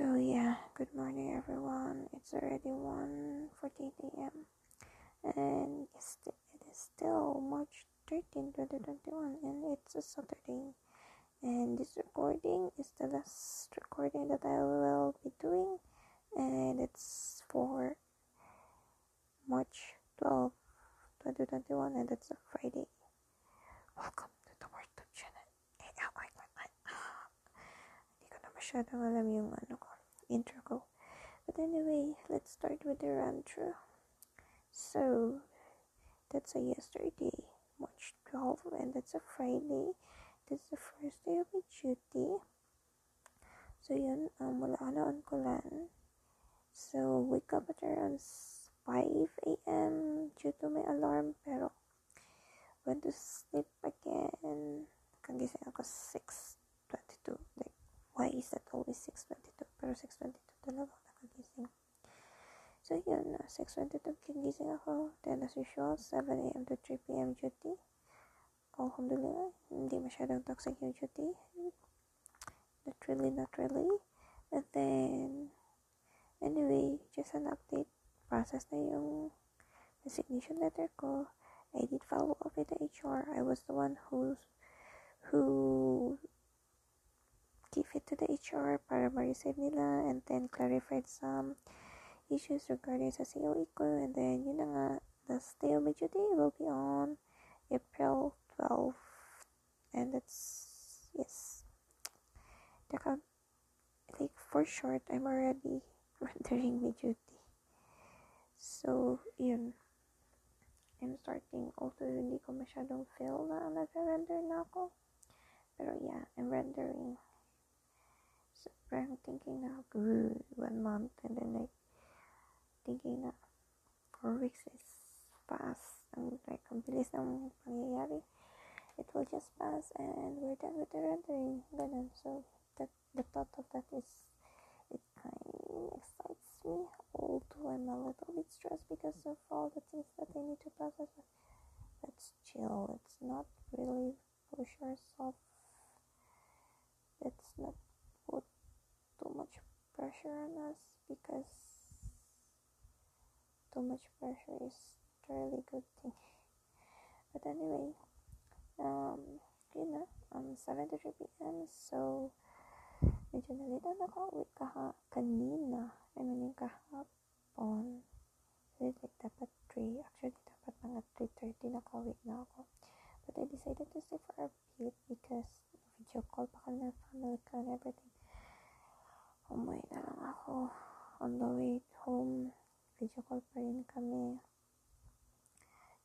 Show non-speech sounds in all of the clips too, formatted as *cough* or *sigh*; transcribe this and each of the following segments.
So yeah, good morning everyone. It's already 1:48 a.m. and it's it is still March 13, 2021 and it's a Saturday. And this recording is the last recording that I will be doing and it's for March 12, 2021 and it's a Friday. Welcome to the YouTube channel. Eh, ay, ay, ah. Hindi masyadong alam yung ano ko. But anyway, let's start with the run. So, that's a yesterday, March 12, and that's a Friday. That's the first day of my duty. So, yun, um, wala na ko. So, wake up at around 5 a.m. due to my alarm, pero went to sleep again. Kagising ako 6.22. Like, why is that always 6.22? Pero 6.22 talaga ako nakagising. So, yun, uh, 6.22 kagising ako. Then, as usual, 7 a.m. to 3 p.m. duty. Alhamdulillah, hindi masyadong toxic yung duty. Not really, not really. And then, anyway, just an update. Process na yung resignation letter ko. I did follow up with the HR. I was the one who who gave it to the HR para ma-receive nila and then clarified some issues regarding sa COE ko and then yun na nga the stay of duty will be on April 12 and that's yes. Taka, like for short I'm already *laughs* rendering my duty. So yun. I'm starting although hindi ko masyadong feel na nag-render na ako. Pero yeah I'm rendering so parang thinking good one month and then like thinking na four weeks is fast. Ang like bilis ng pangyayari it will just pass and we're done with the rendering. Ganun so that the thought of that is it kind of excites me. Although I'm a little bit stressed because of all the things that I need to process but let's chill. Let's not really push ourselves. Let's not too much pressure on us because too much pressure is a really good thing. *laughs* But anyway um yun na um 7 to 3 p.m. so medyo nalita na ako. Uwi kaha kanina I mean kahapon. Like dapat 3 actually dapat mga 3.30 nakauwi na ako. But I decided to stay for a bit because video call pa kami ng family ko and everything umuwi na lang ako. On the way home video call pa rin kami.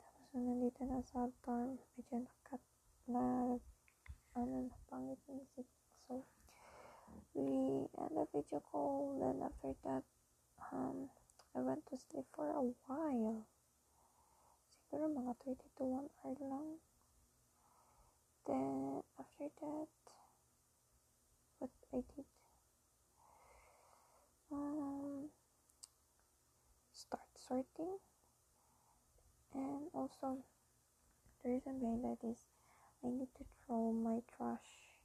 Tapos nung nandito na sa dorm medyo nakat na ano na pangit yung isip so we end the video call then after that um I went to sleep for a while. Siguro mga 30 to 1 hour lang. Then after that what I did sorting and also the reason behind that is I need to throw my trash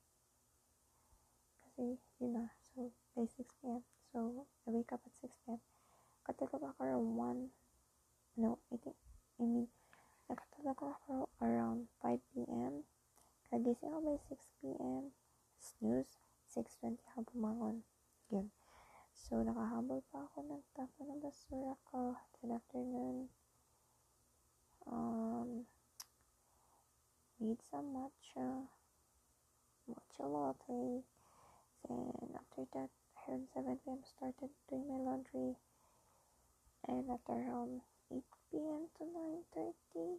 kasi yun na so by 6 p.m. so I wake up at 6 p.m. Katulog ako around 1 no I think I mean nakatulog ako around 5 p.m. Kagising ako by 6 p.m. snooze 6.20 ako bumangon so nakahabol pa ako ng tapo ng basura ko then after nun um some matcha matcha latte then after that around 7 p.m. started doing my laundry and at around 8 p.m. to 9.30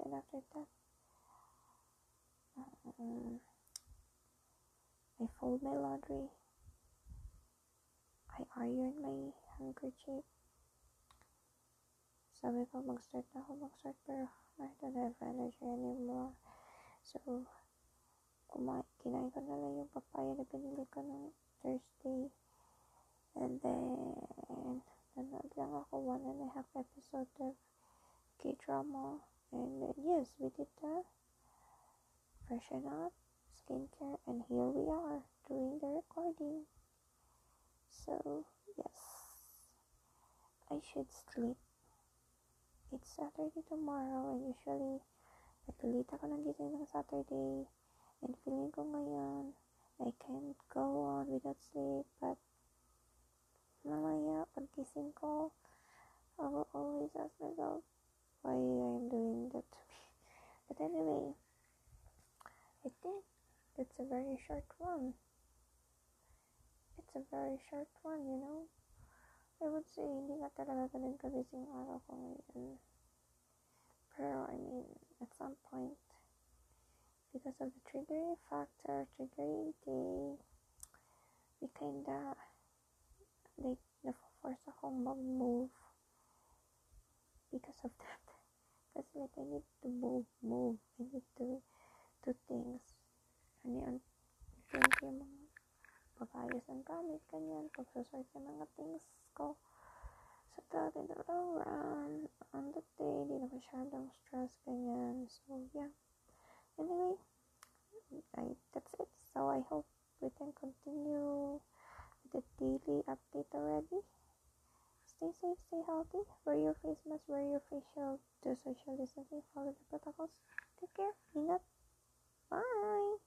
then after that um, I fold my laundry I in my handkerchief sabi ko mag-start na ako mag-start pero I don't have energy anymore. So kumain kinain ko na lang yung papaya na binili ko nung Thursday. And then nanood lang ako one and a half episode of K-drama. And yes we did that freshen up skincare and here we are doing the recording So, yes, I should sleep. It's Saturday tomorrow and usually nag-late ako ng gising ng Saturday and feeling ko ngayon I can't go on without sleep but mamaya pagkising ko I will always ask myself why I'm doing that. *laughs* But anyway, I think that's a very short one. It's a very short one, you know. I would say hindi nga talaga ganun kabising araw ko ngayon. Pero I mean, at some point, because of the triggering factor, triggering day, we kinda, like, na-force akong mag-move because of that. *laughs* Kasi like, I need to move, move. I need to do things. Ano yun? Think yung mga pag-ayos ng gamit, ganyan, pag-sort ng mga things ko. So that in the long run, on the day, di na masyadong stress, ganyan. So, yeah. Anyway, I, that's it. So, I hope we can continue with the daily update already. Stay safe, stay healthy, wear your face mask, wear your face shield, do social distancing, follow the protocols. Take care, ingat, bye!